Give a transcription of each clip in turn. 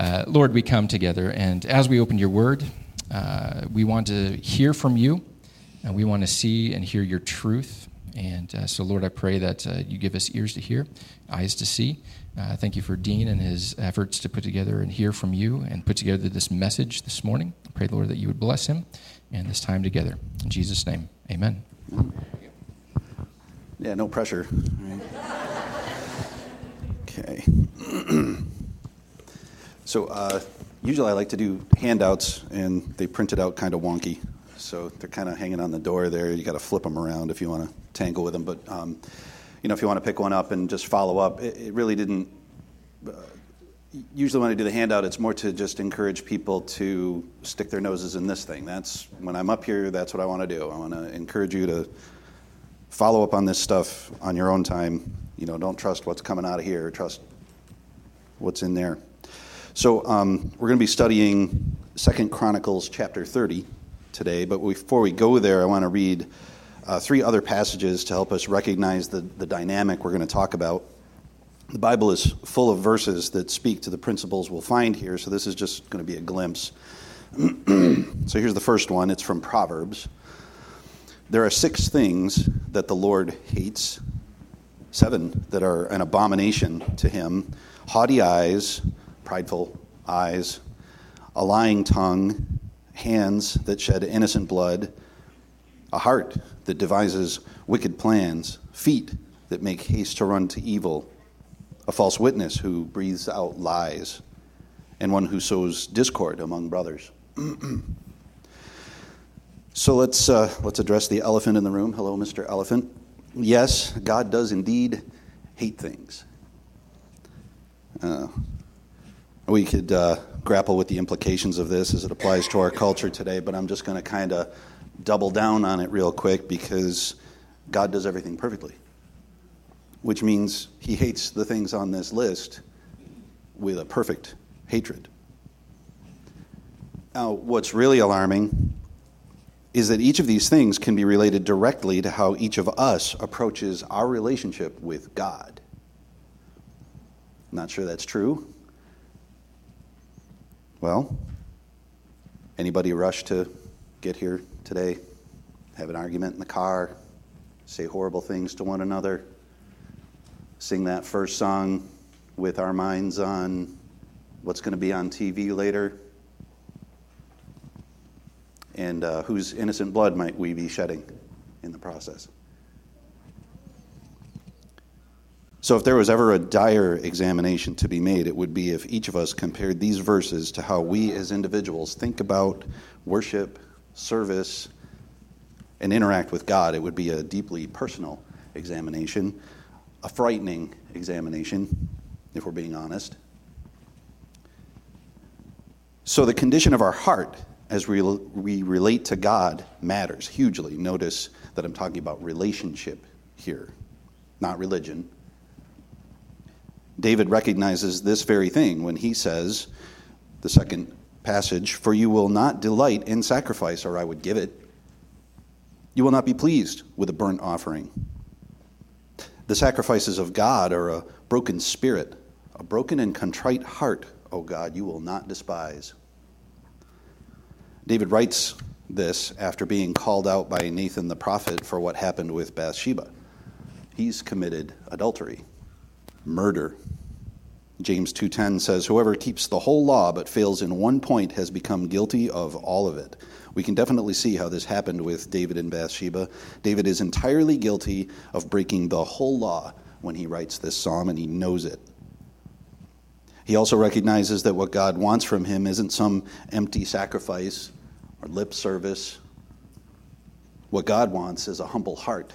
Uh, Lord, we come together, and as we open your word, uh, we want to hear from you, and we want to see and hear your truth. And uh, so, Lord, I pray that uh, you give us ears to hear, eyes to see. Uh, thank you for Dean and his efforts to put together and hear from you and put together this message this morning. I pray, Lord, that you would bless him and this time together. In Jesus' name, amen. Yeah, no pressure. Okay. so, uh, usually I like to do handouts, and they printed out kind of wonky. So they're kind of hanging on the door there. You got to flip them around if you want to tangle with them. But um, you know, if you want to pick one up and just follow up, it, it really didn't. Uh, usually, when I do the handout, it's more to just encourage people to stick their noses in this thing. That's when I'm up here. That's what I want to do. I want to encourage you to follow up on this stuff on your own time. You know, don't trust what's coming out of here. Trust what's in there. So um, we're going to be studying Second Chronicles chapter 30 today. But before we go there, I want to read uh, three other passages to help us recognize the, the dynamic we're going to talk about. The Bible is full of verses that speak to the principles we'll find here, so this is just going to be a glimpse. so here's the first one it's from Proverbs. There are six things that the Lord hates, seven that are an abomination to him haughty eyes, prideful eyes, a lying tongue, hands that shed innocent blood, a heart that devises wicked plans, feet that make haste to run to evil, a false witness who breathes out lies, and one who sows discord among brothers. So let's, uh, let's address the elephant in the room. Hello, Mr. Elephant. Yes, God does indeed hate things. Uh, we could uh, grapple with the implications of this as it applies to our culture today, but I'm just going to kind of double down on it real quick because God does everything perfectly, which means He hates the things on this list with a perfect hatred. Now, what's really alarming is that each of these things can be related directly to how each of us approaches our relationship with God. Not sure that's true. Well, anybody rush to get here today? Have an argument in the car? Say horrible things to one another? Sing that first song with our minds on what's going to be on TV later? and uh, whose innocent blood might we be shedding in the process? So, if there was ever a dire examination to be made, it would be if each of us compared these verses to how we as individuals think about worship, service, and interact with God. It would be a deeply personal examination, a frightening examination, if we're being honest. So, the condition of our heart as we, we relate to God matters hugely. Notice that I'm talking about relationship here, not religion. David recognizes this very thing when he says, the second passage, For you will not delight in sacrifice, or I would give it. You will not be pleased with a burnt offering. The sacrifices of God are a broken spirit, a broken and contrite heart, O God, you will not despise. David writes this after being called out by Nathan the prophet for what happened with Bathsheba. He's committed adultery, murder. James 2:10 says whoever keeps the whole law but fails in one point has become guilty of all of it. We can definitely see how this happened with David and Bathsheba. David is entirely guilty of breaking the whole law when he writes this psalm and he knows it. He also recognizes that what God wants from him isn't some empty sacrifice or lip service. What God wants is a humble heart,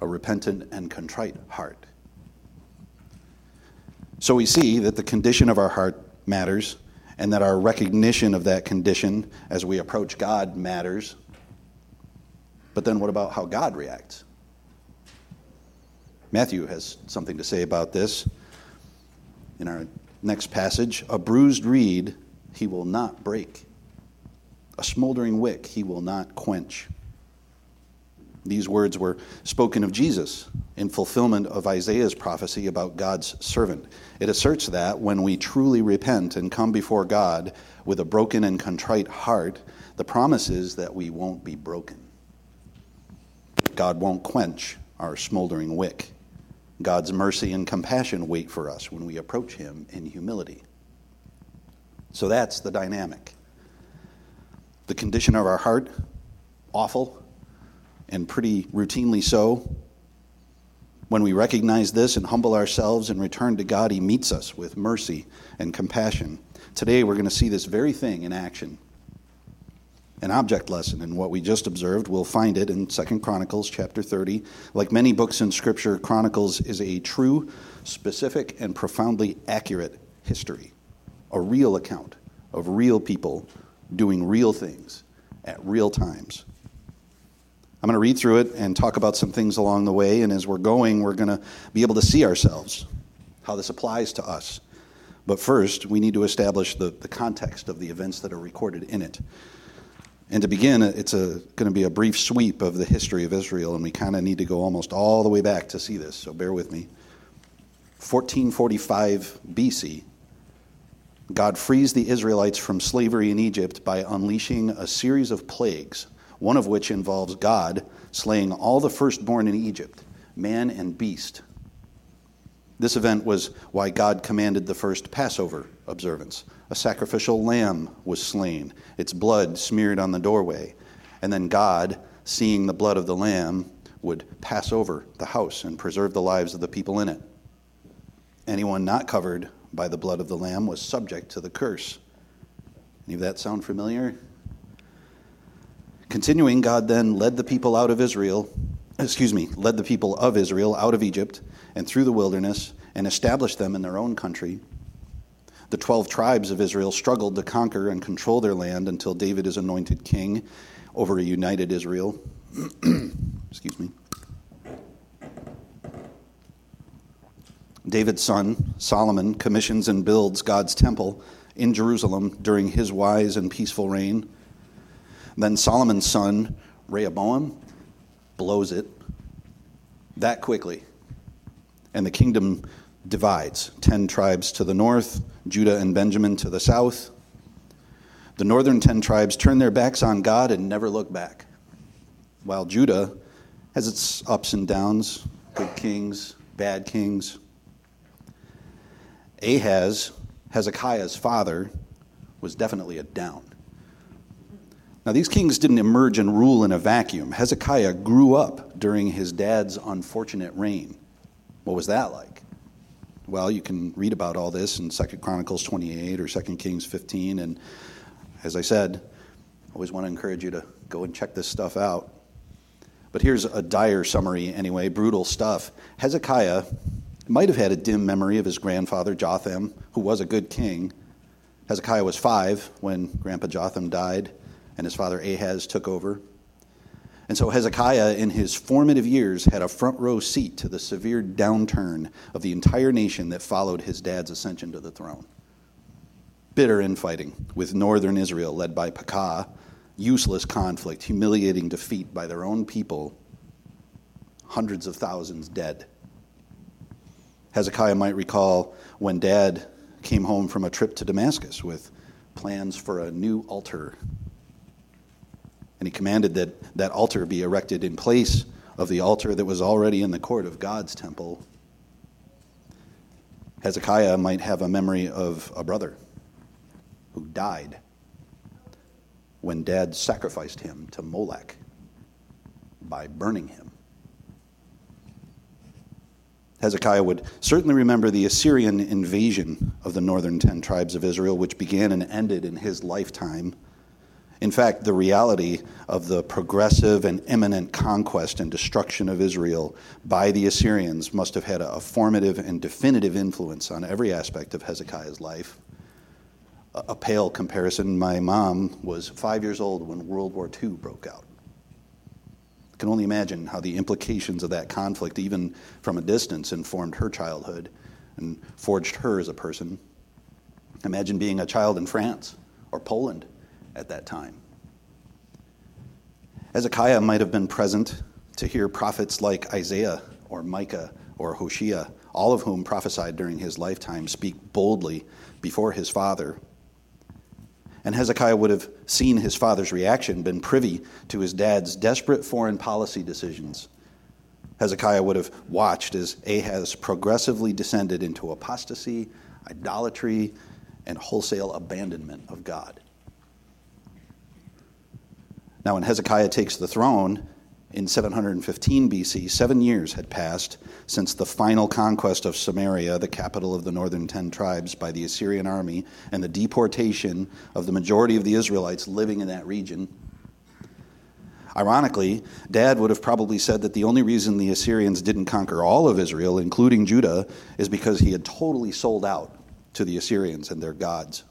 a repentant and contrite heart. So we see that the condition of our heart matters, and that our recognition of that condition as we approach God matters. But then what about how God reacts? Matthew has something to say about this. In our next passage, a bruised reed he will not break. A smoldering wick he will not quench. These words were spoken of Jesus in fulfillment of Isaiah's prophecy about God's servant. It asserts that when we truly repent and come before God with a broken and contrite heart, the promise is that we won't be broken. God won't quench our smoldering wick. God's mercy and compassion wait for us when we approach Him in humility. So that's the dynamic. The condition of our heart, awful, and pretty routinely so. When we recognize this and humble ourselves and return to God, He meets us with mercy and compassion. Today, we're going to see this very thing in action. An object lesson in what we just observed. We'll find it in 2 Chronicles chapter 30. Like many books in Scripture, Chronicles is a true, specific, and profoundly accurate history, a real account of real people doing real things at real times. I'm going to read through it and talk about some things along the way. And as we're going, we're going to be able to see ourselves, how this applies to us. But first, we need to establish the, the context of the events that are recorded in it. And to begin, it's going to be a brief sweep of the history of Israel, and we kind of need to go almost all the way back to see this, so bear with me. 1445 BC, God frees the Israelites from slavery in Egypt by unleashing a series of plagues one of which involves God slaying all the firstborn in Egypt, man and beast. This event was why God commanded the first Passover observance. A sacrificial lamb was slain, its blood smeared on the doorway, and then God, seeing the blood of the lamb, would pass over the house and preserve the lives of the people in it. Anyone not covered by the blood of the lamb was subject to the curse. Any of that sound familiar? Continuing, God then led the people out of Israel, excuse me, led the people of Israel out of Egypt and through the wilderness and established them in their own country. The 12 tribes of Israel struggled to conquer and control their land until David is anointed king over a united Israel. excuse me. David's son, Solomon, commissions and builds God's temple in Jerusalem during his wise and peaceful reign. Then Solomon's son, Rehoboam, blows it that quickly. And the kingdom divides 10 tribes to the north, Judah and Benjamin to the south. The northern 10 tribes turn their backs on God and never look back, while Judah has its ups and downs good kings, bad kings. Ahaz, Hezekiah's father, was definitely a down. Now, these kings didn't emerge and rule in a vacuum. Hezekiah grew up during his dad's unfortunate reign. What was that like? Well, you can read about all this in 2 Chronicles 28 or 2 Kings 15. And as I said, I always want to encourage you to go and check this stuff out. But here's a dire summary, anyway brutal stuff. Hezekiah might have had a dim memory of his grandfather, Jotham, who was a good king. Hezekiah was five when Grandpa Jotham died and his father Ahaz took over. And so Hezekiah, in his formative years, had a front row seat to the severe downturn of the entire nation that followed his dad's ascension to the throne. Bitter infighting with northern Israel, led by Pekah, useless conflict, humiliating defeat by their own people, hundreds of thousands dead. Hezekiah might recall when dad came home from a trip to Damascus with plans for a new altar and he commanded that that altar be erected in place of the altar that was already in the court of God's temple. Hezekiah might have a memory of a brother who died when dad sacrificed him to Molech by burning him. Hezekiah would certainly remember the Assyrian invasion of the northern ten tribes of Israel, which began and ended in his lifetime in fact, the reality of the progressive and imminent conquest and destruction of Israel by the Assyrians must have had a formative and definitive influence on every aspect of Hezekiah's life. A pale comparison my mom was five years old when World War II broke out. I can only imagine how the implications of that conflict, even from a distance, informed her childhood and forged her as a person. Imagine being a child in France or Poland at that time. Hezekiah might have been present to hear prophets like Isaiah or Micah or Hoshea, all of whom prophesied during his lifetime, speak boldly before his father. And Hezekiah would have seen his father's reaction, been privy to his dad's desperate foreign policy decisions. Hezekiah would have watched as Ahaz progressively descended into apostasy, idolatry, and wholesale abandonment of God. Now, when Hezekiah takes the throne, in 715 BC, seven years had passed since the final conquest of Samaria, the capital of the northern ten tribes, by the Assyrian army, and the deportation of the majority of the Israelites living in that region. Ironically, Dad would have probably said that the only reason the Assyrians didn't conquer all of Israel, including Judah, is because he had totally sold out to the Assyrians and their gods.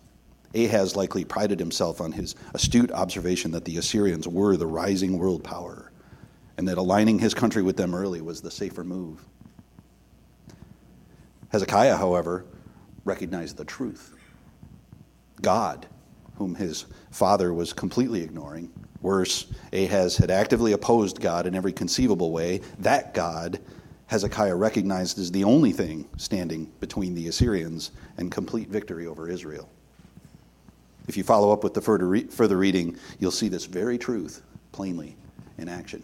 Ahaz likely prided himself on his astute observation that the Assyrians were the rising world power and that aligning his country with them early was the safer move. Hezekiah, however, recognized the truth. God, whom his father was completely ignoring, worse, Ahaz had actively opposed God in every conceivable way, that God, Hezekiah recognized as the only thing standing between the Assyrians and complete victory over Israel. If you follow up with the further, reading, you'll see this very truth plainly in action.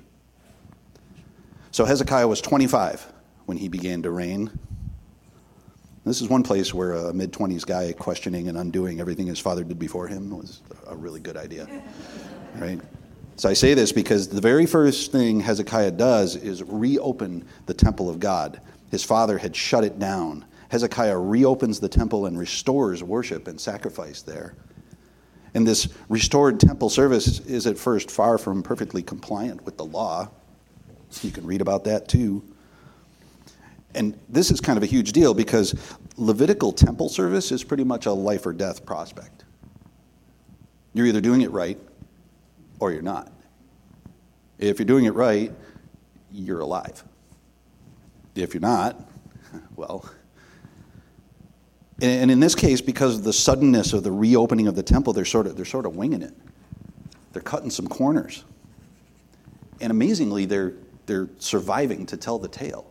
So Hezekiah was 25 when he began to reign. This is one place where a mid 20s guy questioning and undoing everything his father did before him was a really good idea. Right? So I say this because the very first thing Hezekiah does is reopen the temple of God. His father had shut it down. Hezekiah reopens the temple and restores worship and sacrifice there. And this restored temple service is at first far from perfectly compliant with the law. You can read about that too. And this is kind of a huge deal because Levitical temple service is pretty much a life or death prospect. You're either doing it right or you're not. If you're doing it right, you're alive. If you're not, well. And in this case, because of the suddenness of the reopening of the temple, they're sort of, they're sort of winging it. They're cutting some corners. And amazingly, they're, they're surviving to tell the tale.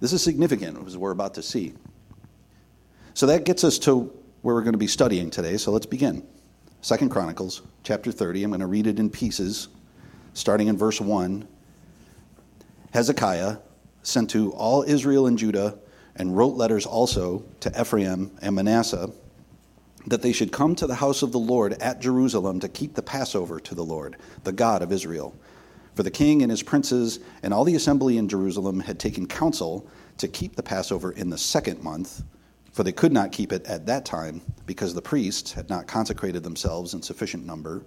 This is significant, as we're about to see. So that gets us to where we're going to be studying today. So let's begin. Second Chronicles, chapter 30. I'm going to read it in pieces, starting in verse 1. Hezekiah sent to all Israel and Judah and wrote letters also to Ephraim and Manasseh that they should come to the house of the Lord at Jerusalem to keep the Passover to the Lord, the God of Israel for the king and his princes and all the assembly in Jerusalem had taken counsel to keep the Passover in the second month, for they could not keep it at that time, because the priests had not consecrated themselves in sufficient number,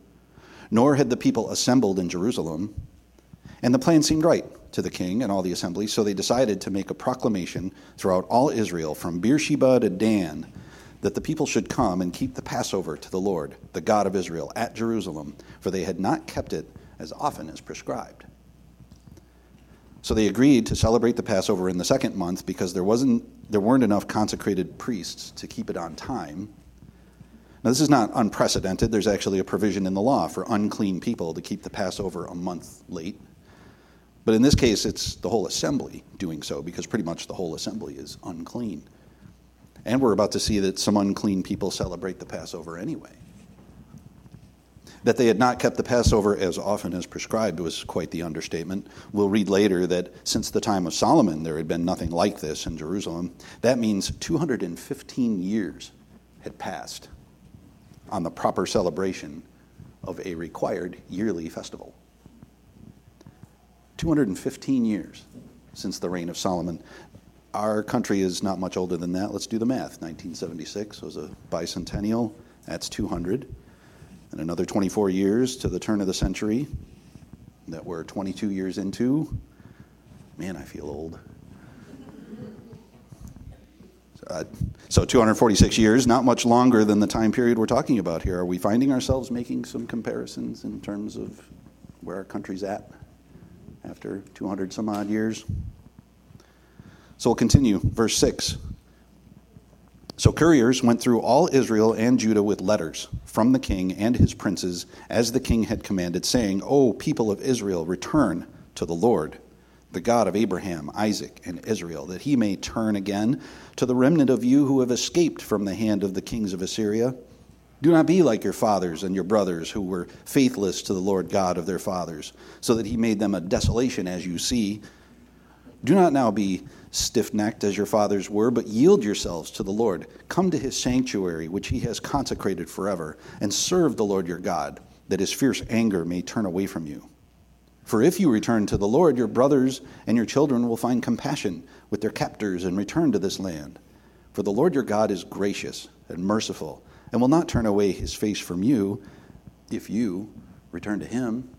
nor had the people assembled in Jerusalem. And the plan seemed right to the king and all the assembly, so they decided to make a proclamation throughout all Israel, from Beersheba to Dan, that the people should come and keep the Passover to the Lord, the God of Israel, at Jerusalem, for they had not kept it as often as prescribed. So they agreed to celebrate the Passover in the second month because there, wasn't, there weren't enough consecrated priests to keep it on time. Now, this is not unprecedented. There's actually a provision in the law for unclean people to keep the Passover a month late. But in this case, it's the whole assembly doing so because pretty much the whole assembly is unclean. And we're about to see that some unclean people celebrate the Passover anyway. That they had not kept the Passover as often as prescribed was quite the understatement. We'll read later that since the time of Solomon, there had been nothing like this in Jerusalem. That means 215 years had passed on the proper celebration of a required yearly festival. 215 years since the reign of Solomon. Our country is not much older than that. Let's do the math. 1976 was a bicentennial. That's 200 and another 24 years to the turn of the century that we're 22 years into. Man, I feel old. Uh, so 246 years, not much longer than the time period we're talking about here. Are we finding ourselves making some comparisons in terms of where our country's at after 200 some odd years? So we'll continue. Verse 6. So couriers went through all Israel and Judah with letters from the king and his princes, as the king had commanded, saying, O people of Israel, return to to the Lord, the God of Abraham, Isaac, and Israel, that he may turn again to the remnant of you who have escaped from the hand of the kings of Assyria. Do not be like your fathers and your brothers who were faithless to the Lord God of their fathers, so that he made them a desolation as you see. Do not now be stiff necked as your fathers were, but yield yourselves to the Lord. Come to his sanctuary, which he has consecrated forever, and serve the Lord your God, that his fierce anger may turn away from you. For if you return to the Lord, your brothers and your children will find compassion with their captors and return to this land. For the Lord your God is gracious and merciful, and will not turn away his face from you if you return to him.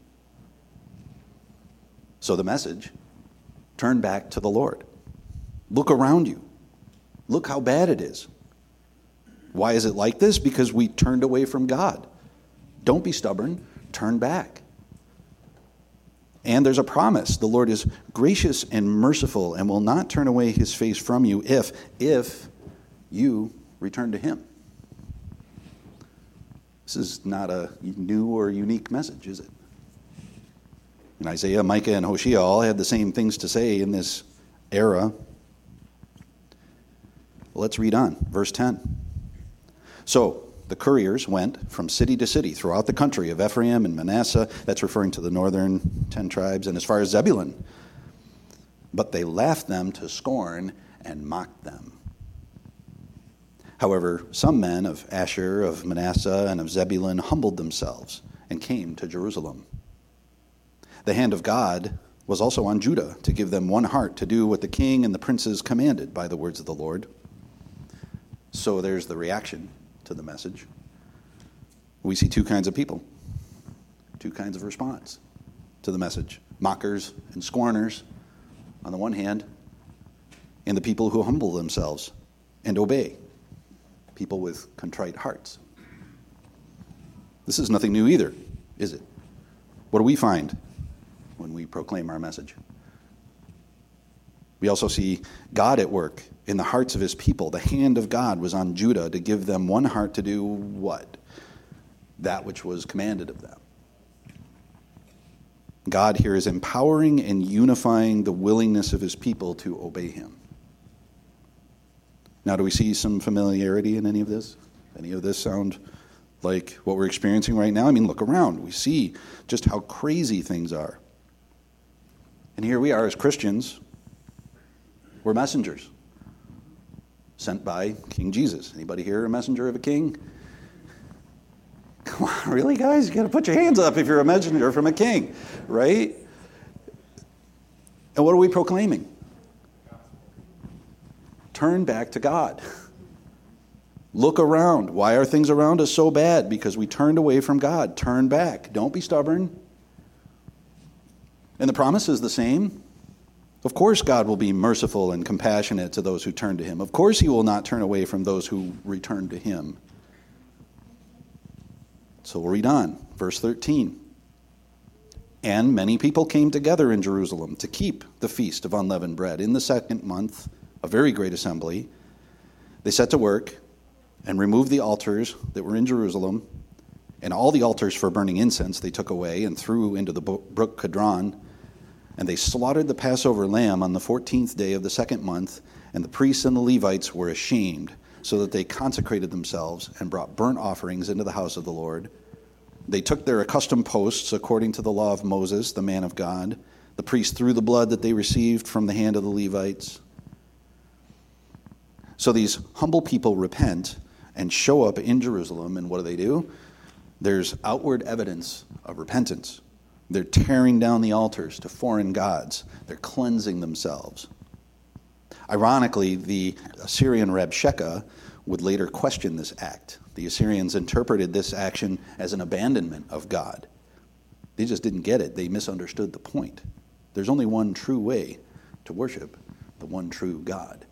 So the message turn back to the Lord. Look around you. Look how bad it is. Why is it like this? Because we turned away from God. Don't be stubborn, turn back. And there's a promise. The Lord is gracious and merciful and will not turn away his face from you if if you return to him. This is not a new or unique message, is it? And Isaiah, Micah, and Hosea all had the same things to say in this era. Let's read on. Verse 10. So the couriers went from city to city throughout the country of Ephraim and Manasseh. That's referring to the northern ten tribes, and as far as Zebulun. But they laughed them to scorn and mocked them. However, some men of Asher, of Manasseh, and of Zebulun humbled themselves and came to Jerusalem. The hand of God was also on Judah to give them one heart to do what the king and the princes commanded by the words of the Lord. So there's the reaction to the message. We see two kinds of people, two kinds of response to the message mockers and scorners on the one hand, and the people who humble themselves and obey, people with contrite hearts. This is nothing new either, is it? What do we find when we proclaim our message? We also see God at work in the hearts of his people. The hand of God was on Judah to give them one heart to do what? That which was commanded of them. God here is empowering and unifying the willingness of his people to obey him. Now, do we see some familiarity in any of this? Any of this sound like what we're experiencing right now? I mean, look around. We see just how crazy things are. And here we are as Christians we're messengers sent by King Jesus. Anybody here a messenger of a king? Come on, really, guys? You got to put your hands up if you're a messenger from a king, right? And what are we proclaiming? Turn back to God. Look around. Why are things around us so bad? Because we turned away from God. Turn back. Don't be stubborn. And the promise is the same. Of course, God will be merciful and compassionate to those who turn to Him. Of course, He will not turn away from those who return to Him. So we'll read on. Verse 13. And many people came together in Jerusalem to keep the feast of unleavened bread. In the second month, a very great assembly, they set to work and removed the altars that were in Jerusalem, and all the altars for burning incense they took away and threw into the brook Kidron and they slaughtered the Passover lamb on the 14th day of the second month, and the priests and the Levites were ashamed, so that they consecrated themselves and brought burnt offerings into the house of the Lord. They took their accustomed posts according to the law of Moses, the man of God. The priests threw the blood that they received from the hand of the Levites. So these humble people repent and show up in Jerusalem, and what do they do? There's outward evidence of repentance. They're tearing down the altars to foreign gods. They're cleansing themselves. Ironically, the Assyrian Rabshakeh would later question this act. The Assyrians interpreted this action as an abandonment of God. They just didn't get it, they misunderstood the point. There's only one true way to worship the one true God.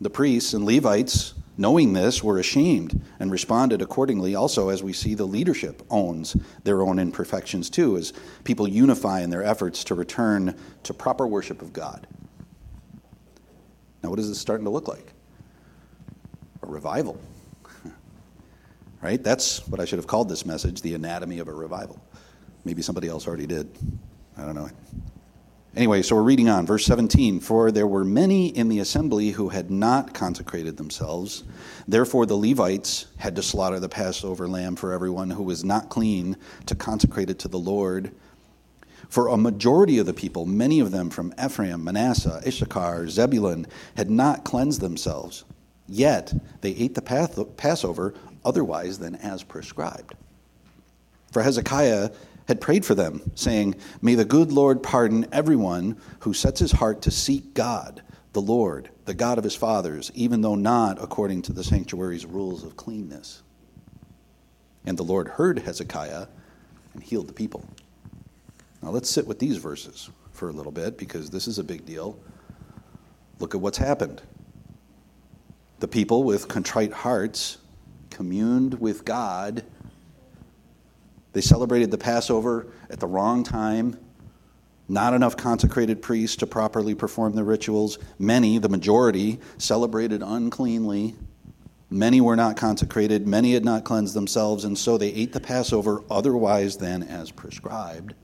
The priests and Levites knowing this, were ashamed and responded accordingly. Also, as we see, the leadership owns their own imperfections too, as people unify in their efforts to return to proper worship of God. Now, what is this starting to look like? A revival. right? That's what I should have called this message the anatomy of a revival. Maybe somebody else already did. I don't know. Anyway, so we're reading on. Verse 17 For there were many in the assembly who had not consecrated themselves. Therefore, the Levites had to slaughter the Passover lamb for everyone who was not clean to consecrate it to the Lord. For a majority of the people, many of them from Ephraim, Manasseh, Issachar, Zebulun, had not cleansed themselves. Yet they ate the Passover otherwise than as prescribed. For Hezekiah had prayed for them, saying, May the good Lord pardon everyone who sets his heart to seek God, the Lord, the God of his fathers, even though not according to the sanctuary's rules of cleanness. And the Lord heard Hezekiah and healed the people. Now let's sit with these verses for a little bit because this is a big deal. Look at what's happened. The people with contrite hearts communed with God they celebrated the Passover at the wrong time. Not enough consecrated priests to properly perform the rituals. Many, the majority, celebrated uncleanly. Many were not consecrated. Many had not cleansed themselves, and so they ate the Passover otherwise than as prescribed.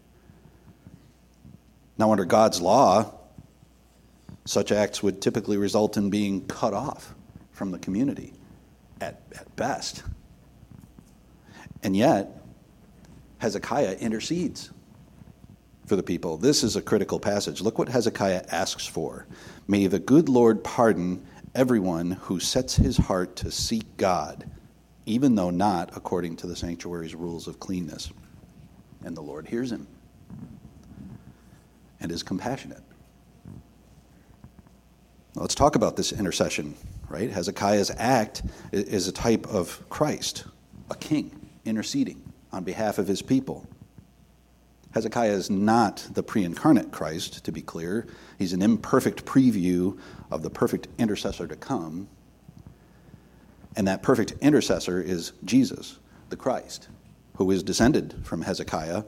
Now, under God's law, such acts would typically result in being cut off from the community at, at best. And yet, Hezekiah intercedes for the people. This is a critical passage. Look what Hezekiah asks for. May the good Lord pardon everyone who sets his heart to seek God, even though not according to the sanctuary's rules of cleanness. And the Lord hears him and is compassionate. let's talk about this intercession, right? Hezekiah's act is a type of Christ, a king interceding on behalf of his people. Hezekiah is not the pre incarnate Christ, to be clear. He's an imperfect preview of the perfect intercessor to come. And that perfect intercessor is Jesus, the Christ, who is descended from Hezekiah,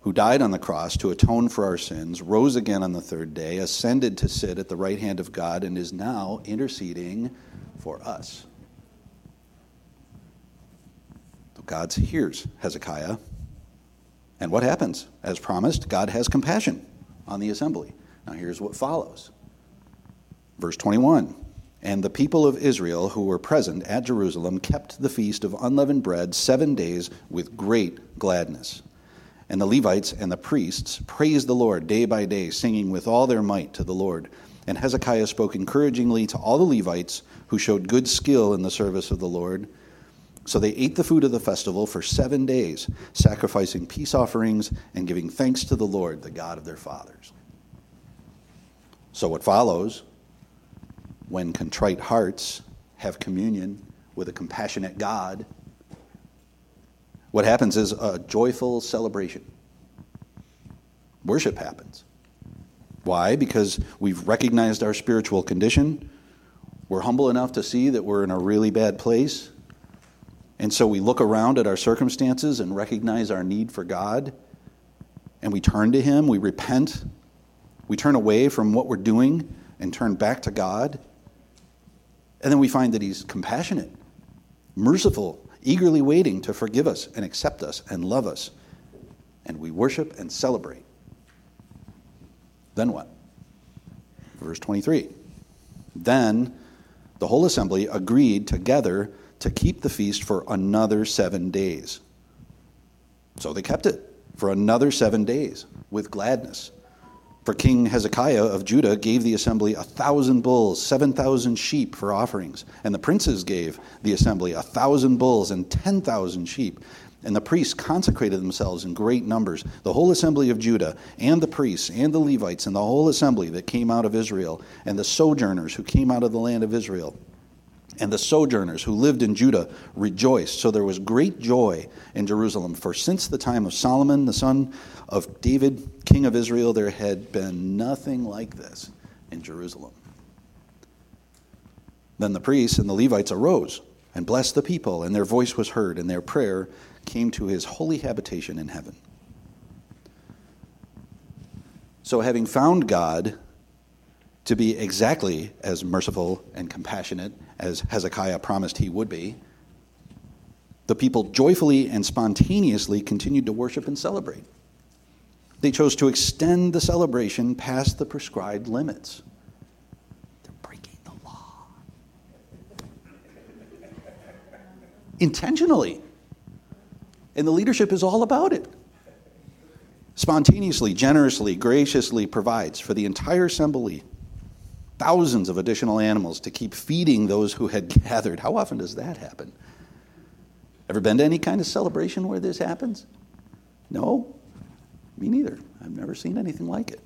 who died on the cross to atone for our sins, rose again on the third day, ascended to sit at the right hand of God, and is now interceding for us. God hears Hezekiah. And what happens? As promised, God has compassion on the assembly. Now, here's what follows. Verse 21 And the people of Israel who were present at Jerusalem kept the feast of unleavened bread seven days with great gladness. And the Levites and the priests praised the Lord day by day, singing with all their might to the Lord. And Hezekiah spoke encouragingly to all the Levites who showed good skill in the service of the Lord so they ate the food of the festival for seven days, sacrificing peace offerings and giving thanks to the Lord, the God of their fathers. So what follows when contrite hearts have communion with a compassionate God? What happens is a joyful celebration. Worship happens. Why? Because we've recognized our spiritual condition. We're humble enough to see that we're in a really bad place and so we look around at our circumstances and recognize our need for God, and we turn to Him, we repent, we turn away from what we're doing and turn back to God. And then we find that He's compassionate, merciful, eagerly waiting to forgive us and accept us and love us. And we worship and celebrate. Then what? Verse 23. Then the whole assembly agreed together to keep the feast for another seven days. So they kept it for another seven days with gladness. For King Hezekiah of Judah gave the assembly a thousand bulls, seven thousand sheep for offerings, and the princes gave the assembly a thousand bulls and ten thousand sheep. And the priests consecrated themselves in great numbers. The whole assembly of Judah, and the priests, and the Levites, and the whole assembly that came out of Israel, and the sojourners who came out of the land of Israel and the sojourners who lived in Judah rejoiced. So there was great joy in Jerusalem. For since the time of Solomon, the son of David, king of Israel, there had been nothing like this in Jerusalem. Then the priests and the Levites arose and blessed the people, and their voice was heard, and their prayer came to his holy habitation in heaven. So, having found God to be exactly as merciful and compassionate as Hezekiah promised he would be, The people joyfully and spontaneously continued to worship and celebrate. They chose to extend the celebration past the prescribed limits. They're breaking the law. Intentionally. And the leadership is all about it. Spontaneously, generously, graciously provides for the entire assembly thousands of additional animals to keep feeding those who had gathered. How often does that happen? Ever been to any kind of celebration where this happens? No? Me neither. I've never seen anything like it.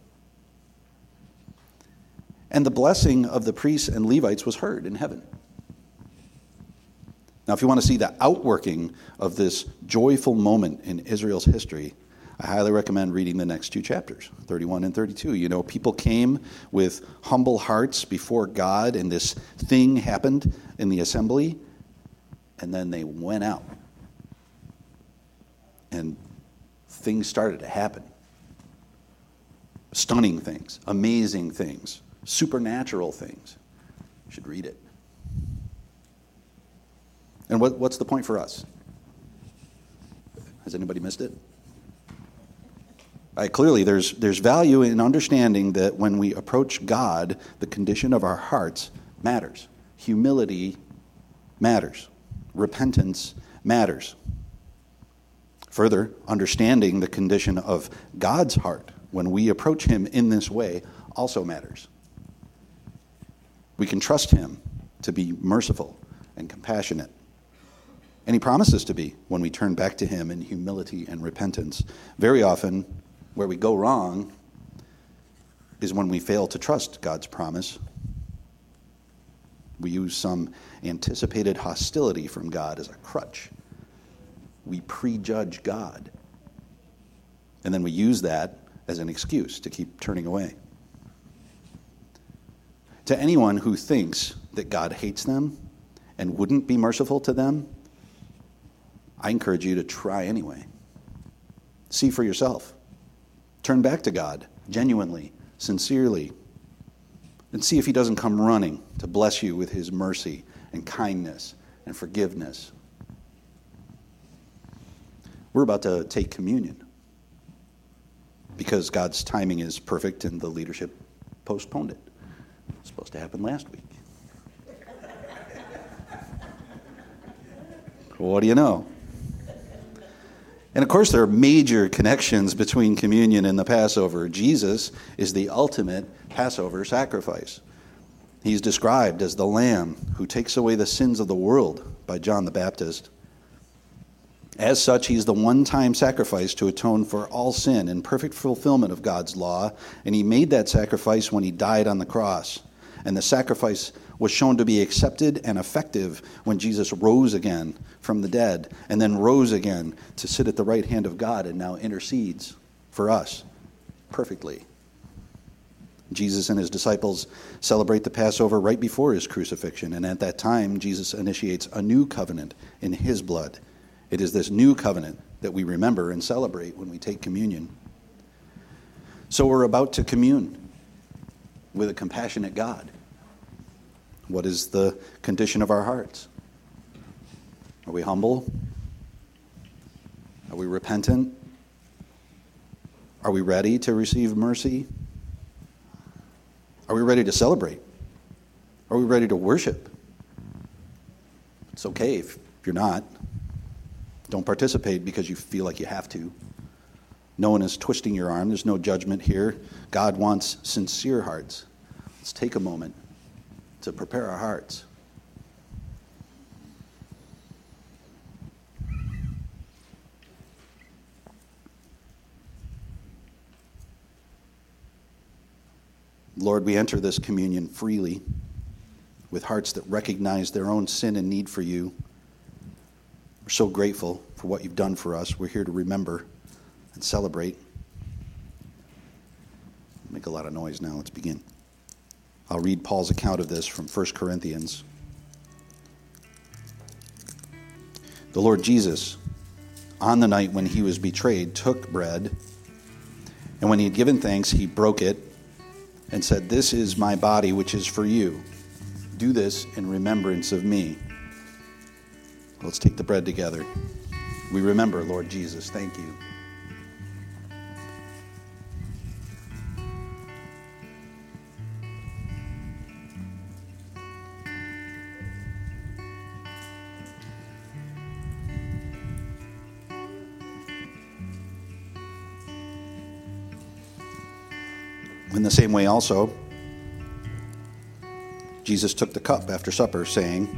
And the blessing of the priests and Levites was heard in heaven. Now, if you want to see the outworking of this joyful moment in Israel's history, I highly recommend reading the next two chapters, 31 and 32. You know, people came with humble hearts before God, and this thing happened in the assembly, and then they went out. And things started to happen stunning things, amazing things, supernatural things. You should read it. And what, what's the point for us? Has anybody missed it? Right, clearly, there's, there's value in understanding that when we approach God, the condition of our hearts matters. Humility matters. Repentance matters. Further, understanding the condition of God's heart when we approach Him in this way also matters. We can trust Him to be merciful and compassionate. And He promises to be when we turn back to Him in humility and repentance. Very often, where we go wrong is when we fail to trust God's promise. We use some anticipated hostility from God as a crutch we prejudge God. And then we use that as an excuse to keep turning away. To anyone who thinks that God hates them and wouldn't be merciful to them, I encourage you to try anyway. See for yourself. Turn back to God genuinely, sincerely, and see if He doesn't come running to bless you with His mercy and kindness and forgiveness we're about to take communion because God's timing is perfect and the leadership postponed it. It's supposed to happen last week. what do you know? And of course, there are major connections between communion and the Passover. Jesus is the ultimate Passover sacrifice. He's described as the Lamb who takes away the sins of the world by John the Baptist. As such, he's the one time sacrifice to atone for all sin in perfect fulfillment of God's law, and he made that sacrifice when he died on the cross. And the sacrifice was shown to be accepted and effective when Jesus rose again from the dead, and then rose again to sit at the right hand of God and now intercedes for us perfectly. Jesus and his disciples celebrate the Passover right before his crucifixion, and at that time, Jesus initiates a new covenant in his blood it is this new covenant that we remember and celebrate when we take communion. So we're about to commune with a compassionate God. What is the condition of our hearts? Are we humble? Are we repentant? Are we ready to receive mercy? Are we ready to celebrate? Are we ready to worship? It's okay if you're not. Don't participate because you feel like you have to. No one is twisting your arm. There's no judgment here. God wants sincere hearts. Let's take a moment to prepare our hearts. Lord, we enter this communion freely with hearts that recognize their own sin and need for you. We're so grateful for what you've done for us. We're here to remember and celebrate. Make a lot of noise now. Let's begin. I'll read Paul's account of this from 1 Corinthians. The Lord Jesus, on the night when he was betrayed, took bread, and when he had given thanks, he broke it and said, This is my body, which is for you. Do this in remembrance of me. Let's take the bread together. We remember, Lord Jesus. Thank you. In the same way, also, Jesus took the cup after supper, saying,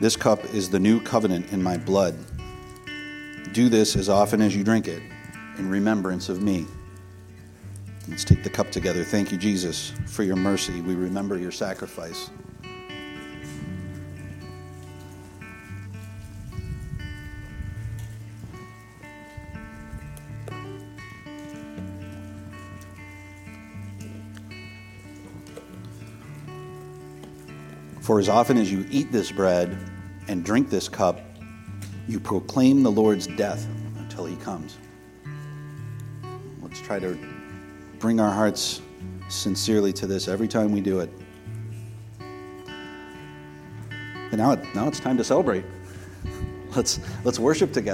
This cup is the new covenant in my blood. Do this as often as you drink it in remembrance of me. Let's take the cup together. Thank you, Jesus, for your mercy. We remember your sacrifice. For as often as you eat this bread and drink this cup, you proclaim the Lord's death until he comes. Let's try to bring our hearts sincerely to this every time we do it. And now, now it's time to celebrate. Let's, let's worship together.